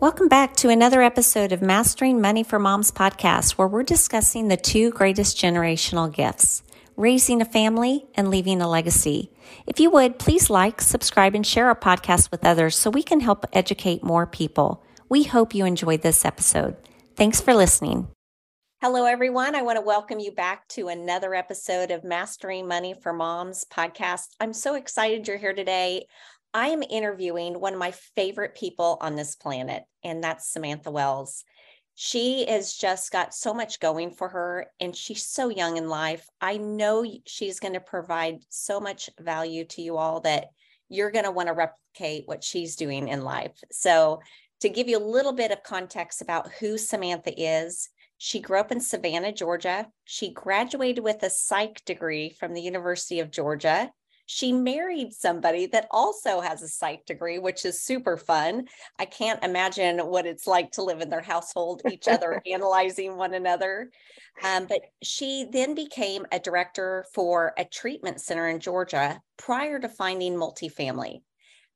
Welcome back to another episode of Mastering Money for Moms podcast, where we're discussing the two greatest generational gifts raising a family and leaving a legacy. If you would, please like, subscribe, and share our podcast with others so we can help educate more people. We hope you enjoyed this episode. Thanks for listening. Hello, everyone. I want to welcome you back to another episode of Mastering Money for Moms podcast. I'm so excited you're here today. I am interviewing one of my favorite people on this planet, and that's Samantha Wells. She has just got so much going for her, and she's so young in life. I know she's going to provide so much value to you all that you're going to want to replicate what she's doing in life. So, to give you a little bit of context about who Samantha is, she grew up in Savannah, Georgia. She graduated with a psych degree from the University of Georgia. She married somebody that also has a psych degree, which is super fun. I can't imagine what it's like to live in their household, each other analyzing one another. Um, but she then became a director for a treatment center in Georgia prior to finding multifamily.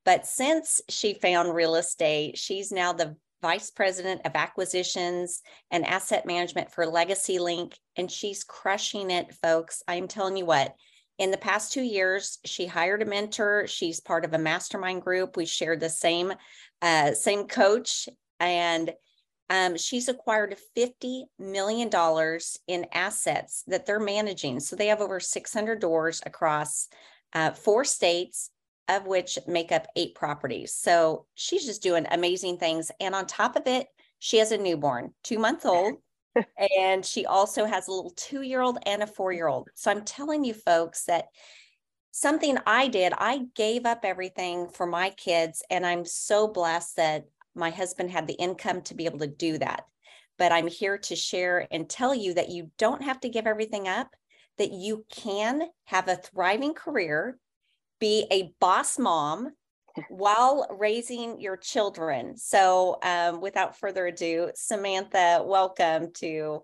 But since she found real estate, she's now the vice president of acquisitions and asset management for Legacy Link, and she's crushing it, folks. I'm telling you what, in the past two years, she hired a mentor. She's part of a mastermind group. We shared the same uh, same coach, and um, she's acquired $50 million in assets that they're managing. So they have over 600 doors across uh, four states, of which make up eight properties. So she's just doing amazing things. And on top of it, she has a newborn, two month old and she also has a little two year old and a four year old. So I'm telling you, folks, that something I did, I gave up everything for my kids. And I'm so blessed that my husband had the income to be able to do that. But I'm here to share and tell you that you don't have to give everything up, that you can have a thriving career, be a boss mom, while raising your children. So, um, without further ado, Samantha, welcome to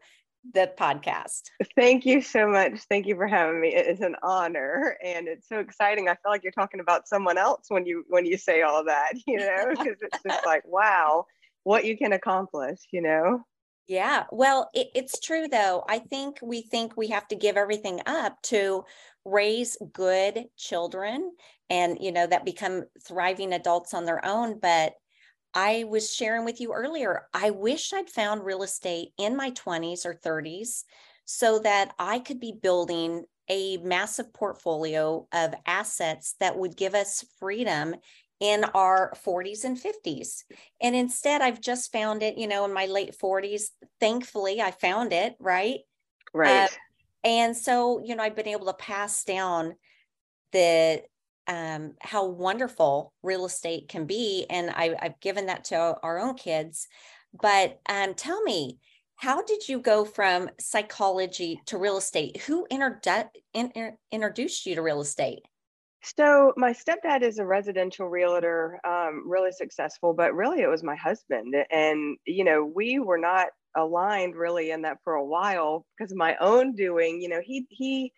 the podcast. Thank you so much. Thank you for having me. It is an honor and it's so exciting. I feel like you're talking about someone else when you when you say all that, you know, because it's just like, wow, what you can accomplish, you know. Yeah. Well, it, it's true though. I think we think we have to give everything up to raise good children and you know that become thriving adults on their own but i was sharing with you earlier i wish i'd found real estate in my 20s or 30s so that i could be building a massive portfolio of assets that would give us freedom in our 40s and 50s. And instead, I've just found it, you know, in my late 40s. Thankfully, I found it, right? Right. Uh, and so, you know, I've been able to pass down the um, how wonderful real estate can be. And I, have given that to our own kids. But um, tell me, how did you go from psychology to real estate? Who in, introduced you to real estate? So my stepdad is a residential realtor, um, really successful, but really it was my husband. And, you know, we were not aligned really in that for a while because of my own doing, you know, he, he,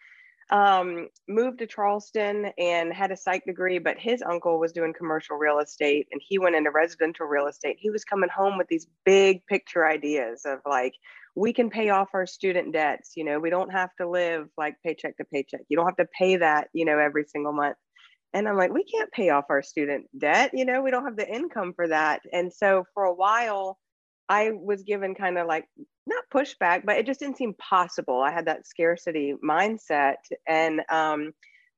um, moved to Charleston and had a psych degree, but his uncle was doing commercial real estate and he went into residential real estate. He was coming home with these big picture ideas of like, we can pay off our student debts. You know, we don't have to live like paycheck to paycheck. You don't have to pay that, you know, every single month. And I'm like, we can't pay off our student debt. You know, we don't have the income for that. And so for a while, I was given kind of like not pushback, but it just didn't seem possible. I had that scarcity mindset. And um,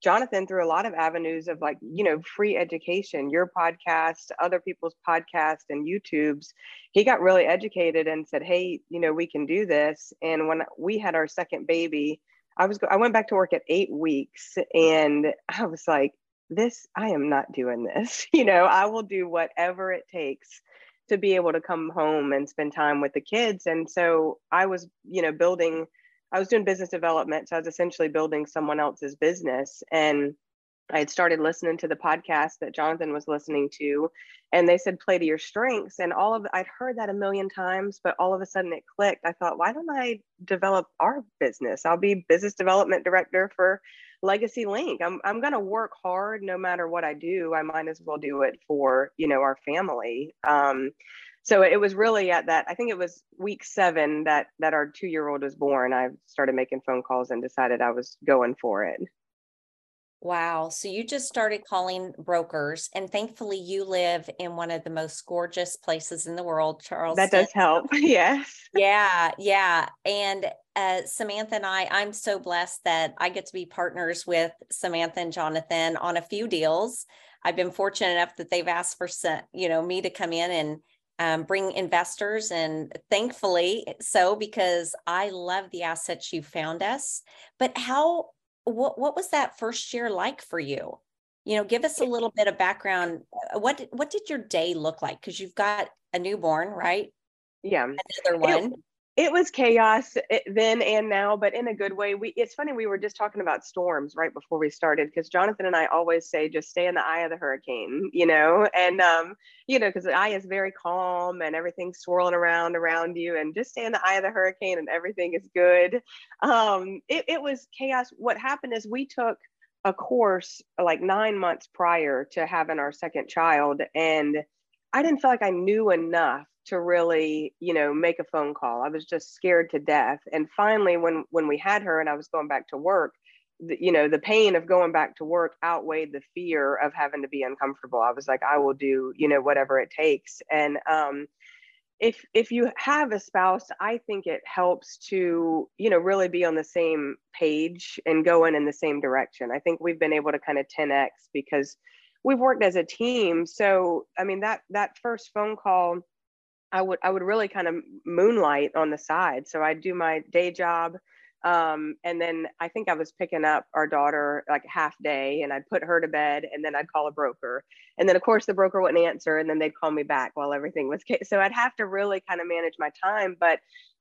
Jonathan, through a lot of avenues of like, you know, free education, your podcast, other people's podcasts and YouTubes, he got really educated and said, Hey, you know, we can do this. And when we had our second baby, I was, I went back to work at eight weeks and I was like, this, I am not doing this. You know, I will do whatever it takes to be able to come home and spend time with the kids. And so I was, you know, building, I was doing business development. So I was essentially building someone else's business. And I had started listening to the podcast that Jonathan was listening to, and they said, play to your strengths. And all of I'd heard that a million times, but all of a sudden it clicked. I thought, why don't I develop our business? I'll be business development director for Legacy Link. I'm, I'm to work hard no matter what I do. I might as well do it for, you know, our family. Um, so it was really at that i think it was week seven that that our two year old was born i started making phone calls and decided i was going for it Wow. So you just started calling brokers, and thankfully, you live in one of the most gorgeous places in the world, Charles. That does help. Yes. yeah. Yeah. And uh, Samantha and I, I'm so blessed that I get to be partners with Samantha and Jonathan on a few deals. I've been fortunate enough that they've asked for, you know, me to come in and um, bring investors, and thankfully so because I love the assets you found us. But how what what was that first year like for you? You know, give us a little bit of background. Uh, what what did your day look like? Because you've got a newborn, right? Yeah, another one. It, it was chaos eh, then and now but in a good way. We it's funny we were just talking about storms right before we started because jonathan and i always say just stay in the eye of the hurricane you know? And um you know because the eye is very calm and everything's swirling around around you and just stay in the eye of the hurricane and everything is good. Um it, it was chaos. What happened is we took a course like nine months prior to having our second child and i didn't feel like i knew enough to really you know make a phone call. I was just scared to death. And finally when when we had her and i was going back to work the, you know the pain of going back to work outweighed the fear of having to be uncomfortable. I was like i will do you know whatever it takes. And um if if you have a spouse i think it helps to you know really be on the same page and going in the same direction. I think we've been able to kind of 10x because we've worked as a team. So i mean that that first phone call I would I would really kind of moonlight on the side. So I'd do my day job. Um, and then I think I was picking up our daughter like half day and I'd put her to bed and then I'd call a broker. And then of course the broker wouldn't answer and then they'd call me back while everything was so I'd have to really kind of manage my time. But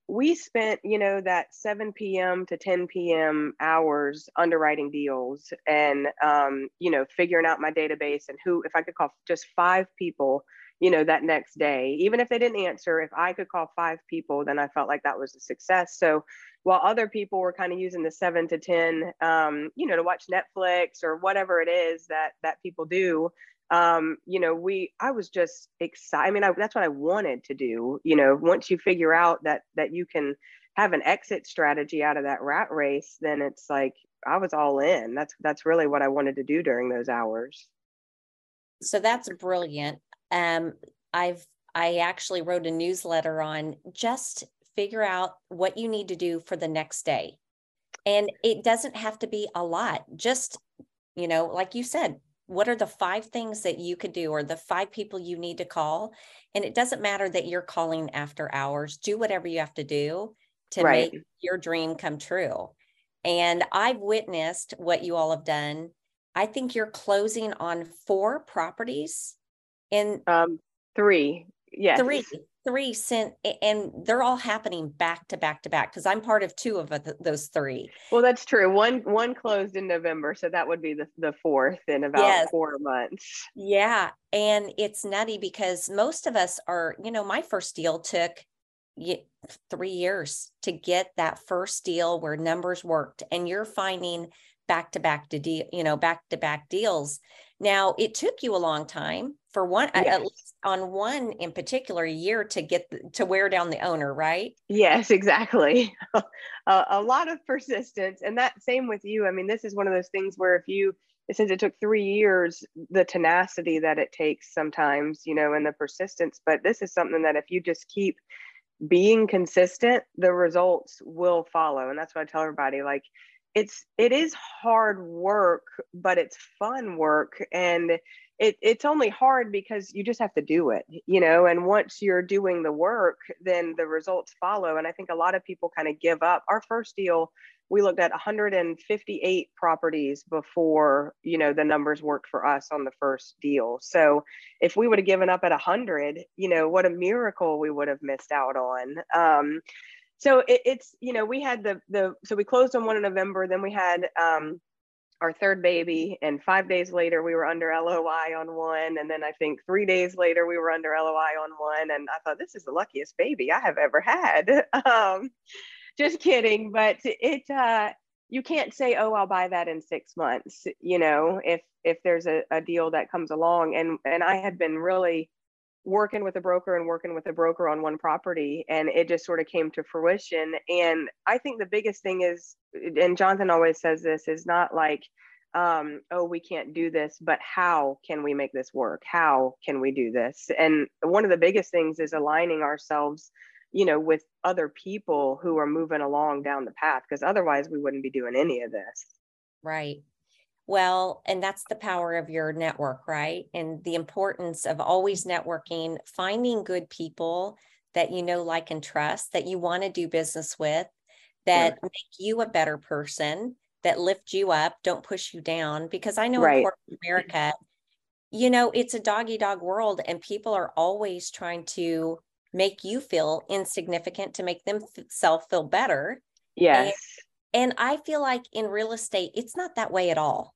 we spent, you know, that 7 p.m. to 10 p.m. hours underwriting deals and um, you know, figuring out my database and who if I could call just five people you know that next day. Even if they didn't answer if i could call five people then i felt like that was a success. So while other people were kind of using the seven to ten um, you know to watch netflix or whatever it is that that people do um, you know we i was just excited i mean I, that's what i wanted to do you know. Once you figure out that that you can have an exit strategy out of that rat race then it's like i was all in. That's that's really what i wanted to do during those hours. So that's brilliant um, I've I actually wrote a newsletter on just figure out what you need to do for the next day. And it doesn't have to be a lot. Just, you know, like you said, what are the five things that you could do or the five people you need to call? And it doesn't matter that you're calling after hours. Do whatever you have to do to right. make your dream come true. And I've witnessed what you all have done. I think you're closing on four properties and um, three, yes, three, three sent, and they're all happening back to back to back because I'm part of two of those three. Well, that's true. One one closed in November, so that would be the the fourth in about yes. four months. Yeah, and it's nutty because most of us are, you know, my first deal took three years to get that first deal where numbers worked, and you're finding back to back to deal, you know, back to back deals. Now it took you a long time for one, yes. at least on one in particular year to get the, to wear down the owner, right? Yes, exactly. a, a lot of persistence, and that same with you. I mean, this is one of those things where if you since it took three years, the tenacity that it takes sometimes, you know, and the persistence. But this is something that if you just keep being consistent, the results will follow. And that's what I tell everybody. Like it's it is hard work but it's fun work and it, it's only hard because you just have to do it you know and once you're doing the work then the results follow and i think a lot of people kind of give up. Our first deal we looked at 158 properties before you know the numbers worked for us on the first deal. So if we would have given up at 100 you know what a miracle we would have missed out on. Um, so it, it's you know we had the the so we closed on one in november then we had um our third baby and five days later we were under loi on one and then i think three days later we were under loi on one and i thought this is the luckiest baby i have ever had. Um just kidding but it uh you can't say oh i'll buy that in six months you know if if there's a, a deal that comes along and and i had been really working with a broker and working with a broker on one property and it just sort of came to fruition. And i think the biggest thing is and jonathan always says this is not like um, oh we can't do this but how can we make this work? How can we do this? And one of the biggest things is aligning ourselves you know with other people who are moving along down the path because otherwise we wouldn't be doing any of this. Right well, and that's the power of your network, right? And the importance of always networking, finding good people that you know, like, and trust that you want to do business with, that make you a better person, that lift you up, don't push you down. Because I know right. in corporate America, you know, it's a doggy dog world, and people are always trying to make you feel insignificant to make themselves feel better. Yes. And I feel like in real estate, it's not that way at all.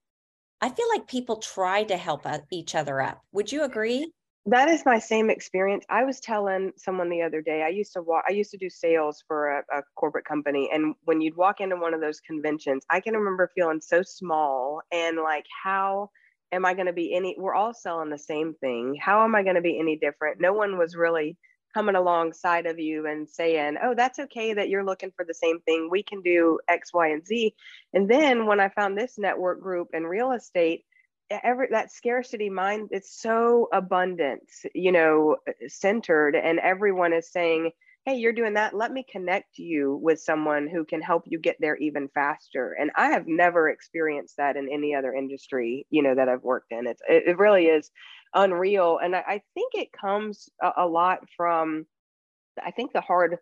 I feel like people try to help each other up. Would you agree? That is my same experience. I was telling someone the other day, I used to walk, I used to do sales for a, a corporate company. And when you'd walk into one of those conventions, I can remember feeling so small and like, how am I going to be any, we're all selling the same thing. How am I going to be any different? No one was really coming alongside of you and saying, "Oh, that's okay that you're looking for the same thing. We can do X, Y, and Z." And then when I found this network group in real estate, every that scarcity mind it's so abundant, you know, uh, centered, and everyone is saying, "Hey, you're doing that. Let me connect you with someone who can help you get there even faster." And I have never experienced that in any other industry, you know, that I've worked in. It's it, it really is unreal. And I, I think it comes a, a lot from, I think, the hard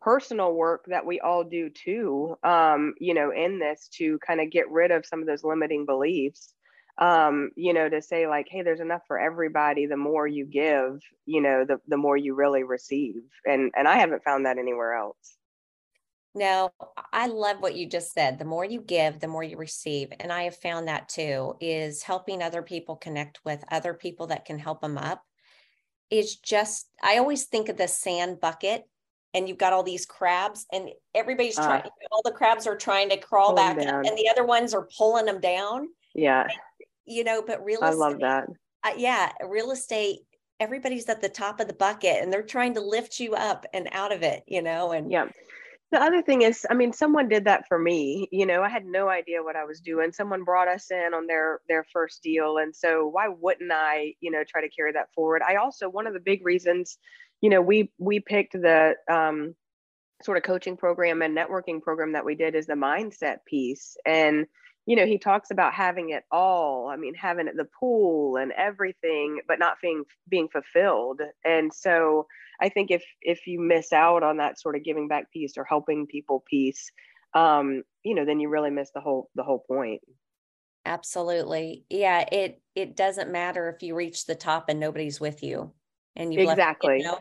personal work that we all do too, um, you know, in this to kind of get rid of some of those limiting beliefs. Um, you know, to say like, hey, there's enough for everybody. The more you give, you know, the the more you really receive. And and I haven't found that anywhere else. No, I love what you just said. The more you give, the more you receive. And I have found that too is helping other people connect with other people that can help them up. Is just, I always think of the sand bucket and you've got all these crabs and everybody's uh, trying, all the crabs are trying to crawl back down. and the other ones are pulling them down. Yeah. And, you know, but real estate, I love that. Uh, yeah. Real estate everybody's at the top of the bucket and they're trying to lift you up and out of it, you know, and yeah the other thing is i mean someone did that for me you know i had no idea what i was doing. Someone brought us in on their their first deal and so why wouldn't i you know try to carry that forward? I also one of the big reasons you know we we picked the um sort of coaching program and networking program that we did is the mindset piece and you know he talks about having it all i mean having it the pool and everything but not being being fulfilled. And so i think if if you miss out on that sort of giving back piece or helping people piece um you know then you really miss the whole the whole point. Absolutely. Yeah it it doesn't matter if you reach the top and nobody's with you and you exactly left, you know,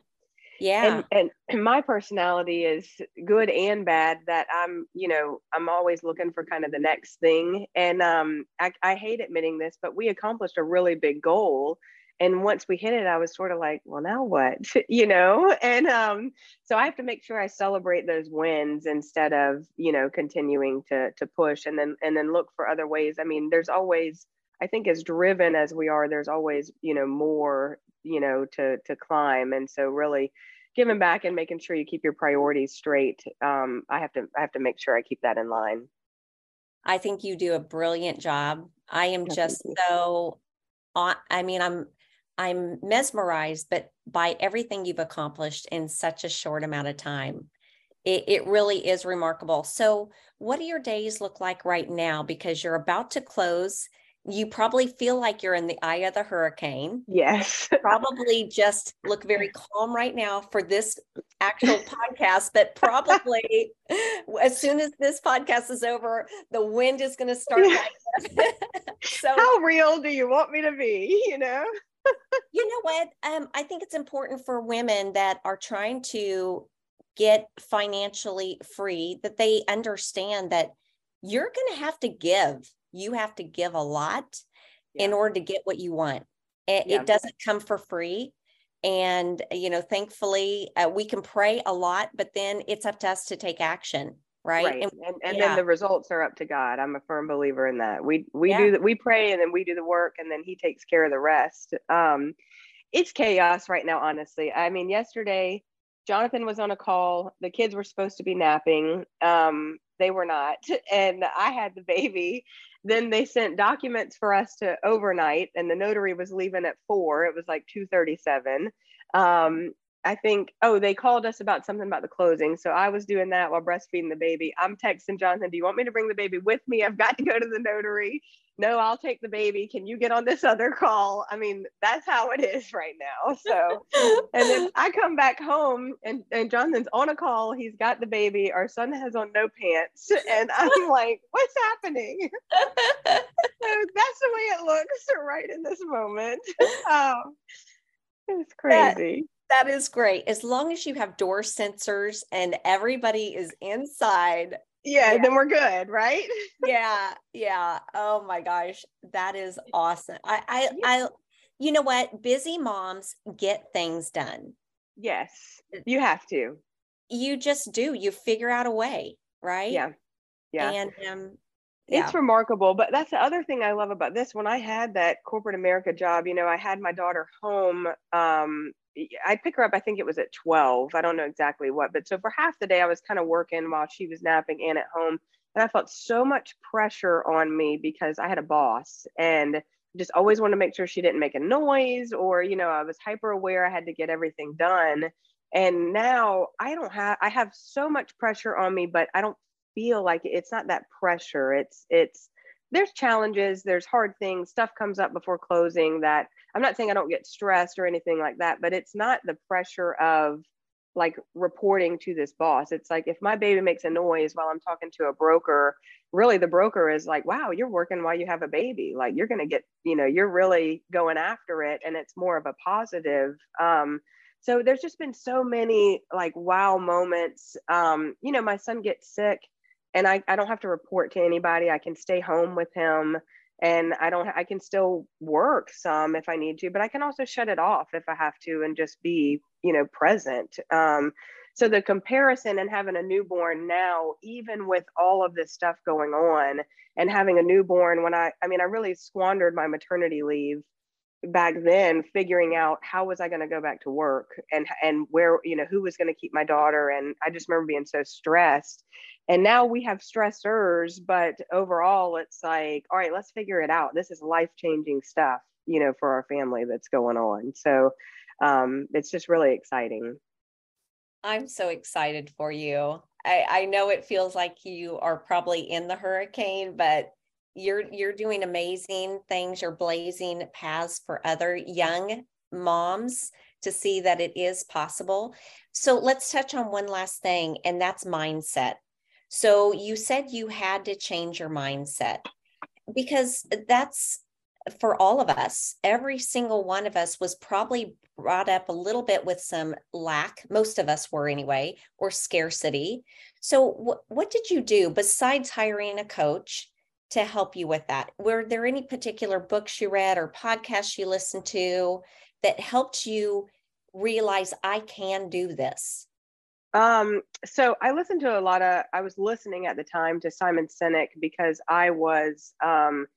yeah. And, and my personality is good and bad that i'm you know i'm always looking for kind of the next thing. And um I, I hate admitting this but we accomplished a really big goal. And once we hit it i was sort of like well now what? You know? And um so i have to make sure i celebrate those wins instead of you know continuing to to push and then and then look for other ways. I mean there's always i think as driven as we are there's always you know more you know to to climb. And so really giving back and making sure you keep your priorities straight um, i have to i have to make sure i keep that in line. I think you do a brilliant job. I am just so i mean i'm i'm mesmerized but by everything you've accomplished in such a short amount of time it, it really is remarkable. So what do your days look like right now? Because you're about to close you probably feel like you're in the eye of the hurricane. Yes. probably just look very calm right now for this actual podcast, but probably as soon as this podcast is over, the wind is going to start. so, how real do you want me to be? You know? you know what? Um, I think it's important for women that are trying to get financially free that they understand that you're going to have to give you have to give a lot yeah. in order to get what you want. It, yeah. it, doesn't come for free. And, you know, thankfully, uh, we can pray a lot, but then it's up to us to take action. Right. right. And, and, and yeah. then the results are up to God. I'm a firm believer in that. We, we do that. We pray and then we do the work and then he takes care of the rest. Um, it's chaos right now, honestly. I mean, yesterday, Jonathan was on a call. The kids were supposed to be napping. Um, they were not. And I had the baby. Then they sent documents for us to overnight, and the notary was leaving at four. It was like 237. Um, I think, oh, they called us about something about the closing. So I was doing that while breastfeeding the baby. I'm texting Jonathan, do you want me to bring the baby with me? I've got to go to the notary. No, I'll take the baby. Can you get on this other call? I mean, that's how it is right now. So, and then I come back home and, and Jonathan's on a call. He's got the baby. Our son has on no pants. And I'm like, what's happening? so that's the way it looks right in this moment. Um, it's crazy. That- that is great. As long as you have door sensors and everybody is inside. Yeah, yeah. then we're good, right? yeah, yeah. Oh my gosh, that is awesome. I, I, I, you know what? Busy moms get things done. Yes, you have to. You just do. You figure out a way, right? Yeah, yeah. And um, yeah. it's remarkable but that's the other thing i love about this when i had that corporate america job you know i had my daughter home um, I pick her up, I think it was at 12. I don't know exactly what, but so for half the day, I was kind of working while she was napping and at home. And I felt so much pressure on me because I had a boss and just always wanted to make sure she didn't make a noise or, you know, I was hyper aware I had to get everything done. And now I don't have, I have so much pressure on me, but I don't feel like it's not that pressure. It's, it's, there's challenges, there's hard things, stuff comes up before closing that I'm not saying I don't get stressed or anything like that, but it's not the pressure of like reporting to this boss. It's like if my baby makes a noise while I'm talking to a broker, really the broker is like, wow, you're working while you have a baby. Like you're going to get, you know, you're really going after it and it's more of a positive. Um, so there's just been so many like wow moments. Um, you know, my son gets sick and I, I don't have to report to anybody. I can stay home with him and I don't I can still work some if I need to, but I can also shut it off if I have to and just be, you know, present. Um, so the comparison and having a newborn now, even with all of this stuff going on and having a newborn when I I mean I really squandered my maternity leave back then figuring out how was I going to go back to work and and where you know who was going to keep my daughter and I just remember being so stressed. And now we have stressors but overall it's like all right let's figure it out. This is life changing stuff you know for our family that's going on. So um it's just really exciting. I'm so excited for you. I, I know it feels like you are probably in the hurricane, but you're you're doing amazing things you're blazing paths for other young moms to see that it is possible. So let's touch on one last thing and that's mindset. So you said you had to change your mindset because that's for all of us. Every single one of us was probably brought up a little bit with some lack most of us were anyway or scarcity. So wh- what did you do besides hiring a coach to help you with that? Were there any particular books you read or podcasts you listened to that helped you realize I can do this? Um, so I listened to a lot of, I was listening at the time to Simon Sinek because I was, um,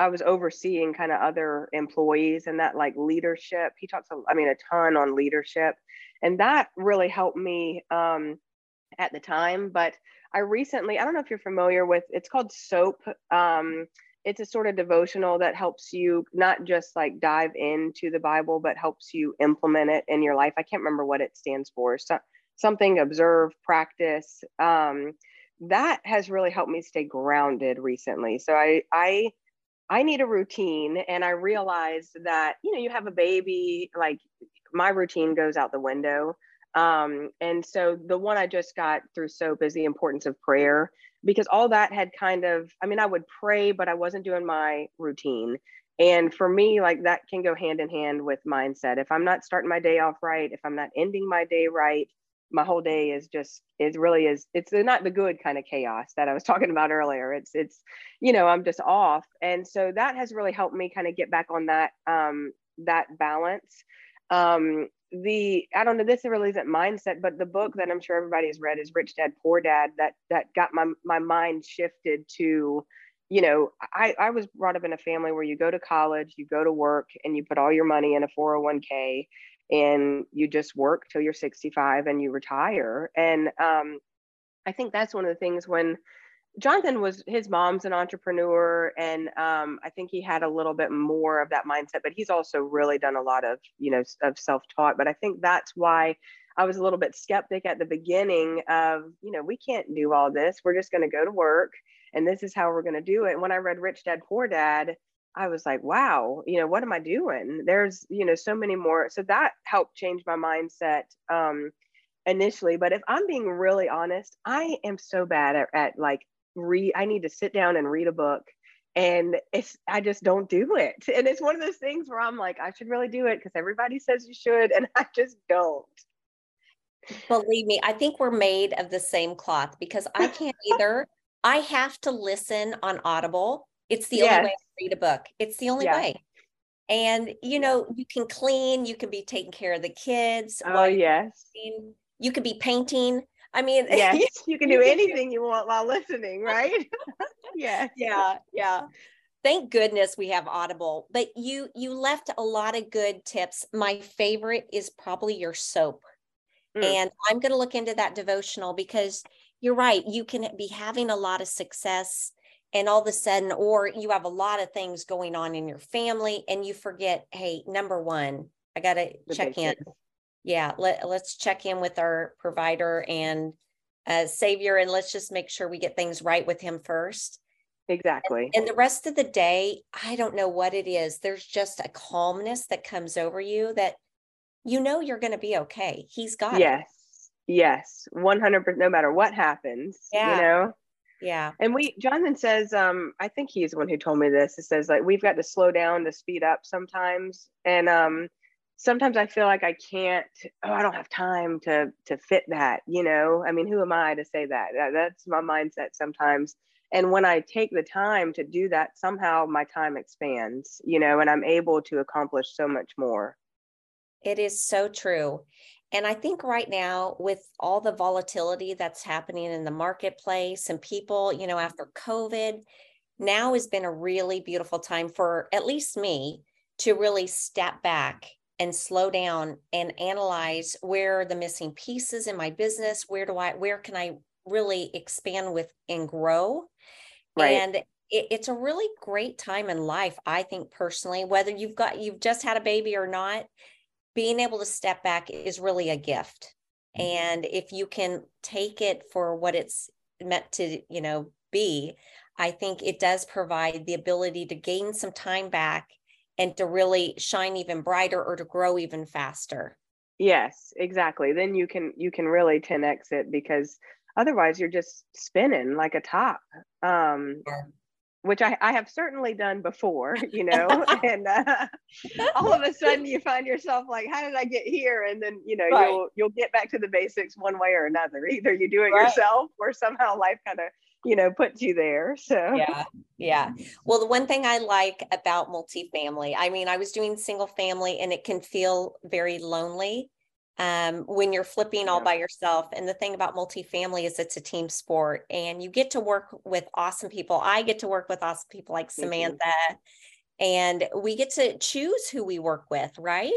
I was overseeing kind of other employees and that like leadership. He talks, I mean, a ton on leadership, and that really helped me um, at the time. But I recently, I don't know if you're familiar with, it's called SOAP. Um, it's a sort of devotional that helps you not just like dive into the Bible, but helps you implement it in your life. I can't remember what it stands for. So, something observe, practice. Um, that has really helped me stay grounded recently. So I, I, I need a routine, and I realized that you know you have a baby, like my routine goes out the window. Um, and so the one I just got through SOAP is the importance of prayer because all that had kind of, I mean, I would pray, but I wasn't doing my routine. And for me, like that can go hand in hand with mindset. If I'm not starting my day off right, if I'm not ending my day right, my whole day is just it really is it's not the good kind of chaos that i was talking about earlier it's it's you know i'm just off and so that has really helped me kind of get back on that um that balance um the I don't know this really isn't mindset, but the book that I'm sure everybody's read is Rich Dad Poor Dad that that got my my mind shifted to you know, I, I was brought up in a family where you go to college, you go to work, and you put all your money in a 401k and you just work till you're 65 and you retire. And um, I think that's one of the things when Jonathan was his mom's an entrepreneur, and um, I think he had a little bit more of that mindset. But he's also really done a lot of you know of self taught. But I think that's why I was a little bit skeptic at the beginning of you know we can't do all this. We're just going to go to work, and this is how we're going to do it. And when I read Rich Dad Poor Dad, I was like, wow, you know, what am I doing? There's you know so many more. So that helped change my mindset. Um, initially but if i'm being really honest i am so bad at, at like read i need to sit down and read a book. And it's i just don't do it. And it's one of those things where i'm like i should really do it because everybody says you should and i just don't. Believe me i think we're made of the same cloth because i can't either. I have to listen on audible. It's the yes. only way to read a book. It's the only way. And you know you can clean you can be taking care of the kids oh yes. you could be painting I mean, yes, you can do anything you want while listening, right? yeah. Yeah, yeah. Thank goodness we have Audible. But you you left a lot of good tips. My favorite is probably your SOAP. Mm. And I'm going to look into that devotional because you're right. You can be having a lot of success and all of a sudden or you have a lot of things going on in your family and you forget, hey, number 1, I got to check in yeah, let, let's check in with our provider and uh, savior and let's just make sure we get things right with him first. Exactly. And, and the rest of the day, I don't know what it is. There's just a calmness that comes over you that you know you're going to be okay. He's got yes. it. Yes. 100%. No matter what happens, yeah. you know? Yeah. And we, Jonathan says, um, I think he's the one who told me this. It says like, we've got to slow down to speed up sometimes. And, um, sometimes I feel like I can't, oh, I don't have time to to fit that, you know. I mean, who am I to say that? that? That's my mindset sometimes. And when I take the time to do that, somehow my time expands, you know, and I'm able to accomplish so much more. It is so true. And I think right now, with all the volatility that's happening in the marketplace and people, you know, after COVID, now has been a really beautiful time for at least me to really step back and slow down and analyze where are the missing pieces in my business where do i where can i really expand with and grow right. and it, it's a really great time in life i think personally whether you've got you've just had a baby or not being able to step back is really a gift mm-hmm. and if you can take it for what it's meant to you know be i think it does provide the ability to gain some time back and to really shine even brighter or to grow even faster yes exactly then you can you can really 10x it because otherwise you're just spinning like a top um yeah. which I, I have certainly done before you know and uh, all of a sudden you find yourself like how did i get here and then you know right. you'll you'll get back to the basics one way or another either you do it right. yourself or somehow life kind of you know puts you there so. Yeah yeah. Well the one thing i like about multifamily i mean i was doing single family and it can feel very lonely um, when you're flipping yeah. all by yourself and the thing about multifamily is it's a team sport and you get to work with awesome people. I get to work with awesome people like samantha and we get to choose who we work with right?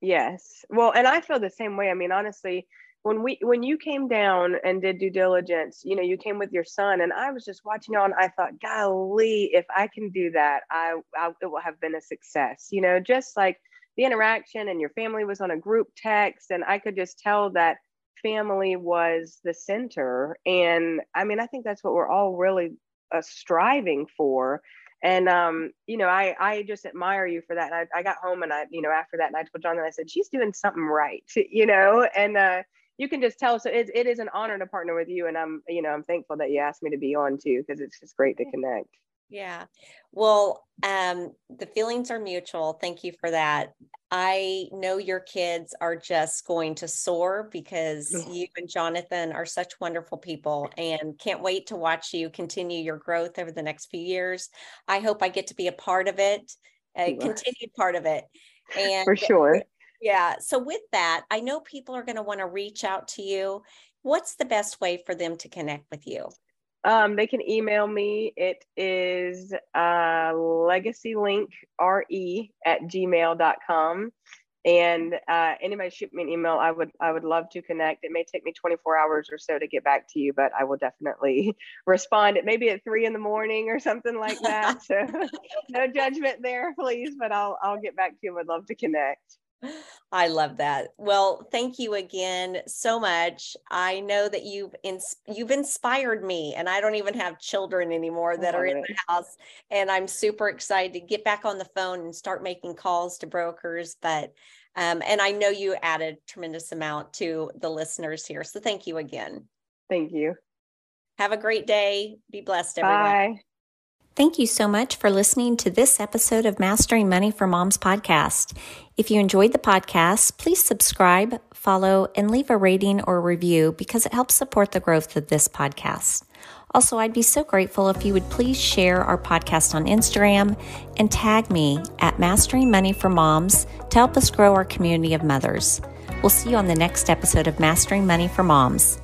Yes. Well and i feel the same way. I mean honestly when we when you came down and did due diligence you know you came with your son and i was just watching and i thought golly if i can do that I, I it will have been a success you know just like the interaction and your family was on a group text and i could just tell that family was the center and i mean i think that's what we're all really uh, striving for and um, you know, I I just admire you for that. And I, I got home and I, you know, after that, and I told John that I said she's doing something right, you know, and uh, you can just tell. So it, it is an honor to partner with you. And I'm, you know, I'm thankful that you asked me to be on too, because it's just great to connect. Yeah. Well, um, the feelings are mutual. Thank you for that. I know your kids are just going to soar because you and Jonathan are such wonderful people and can't wait to watch you continue your growth over the next few years. I hope I get to be a part of it, a continued part of it. And for sure. Yeah. So, with that, I know people are going to want to reach out to you. What's the best way for them to connect with you? Um, they can email me. It is uh, legacylinkre at gmail.com. And uh, anybody shoot me an email. I would I would love to connect. It may take me 24 hours or so to get back to you, but I will definitely respond. It maybe at three in the morning or something like that. so no judgment there, please. But I'll I'll get back to you. I would love to connect. I love that. Well, thank you again so much. I know that you've ins- you've inspired me, and I don't even have children anymore that are in the house, and I'm super excited to get back on the phone and start making calls to brokers. But um, and I know you added tremendous amount to the listeners here, so thank you again. Thank you. Have a great day. Be blessed, everyone. Bye. Thank you so much for listening to this episode of Mastering Money for Moms podcast. If you enjoyed the podcast, please subscribe, follow, and leave a rating or review because it helps support the growth of this podcast. Also, I'd be so grateful if you would please share our podcast on Instagram and tag me at Mastering Money for Moms to help us grow our community of mothers. We'll see you on the next episode of Mastering Money for Moms.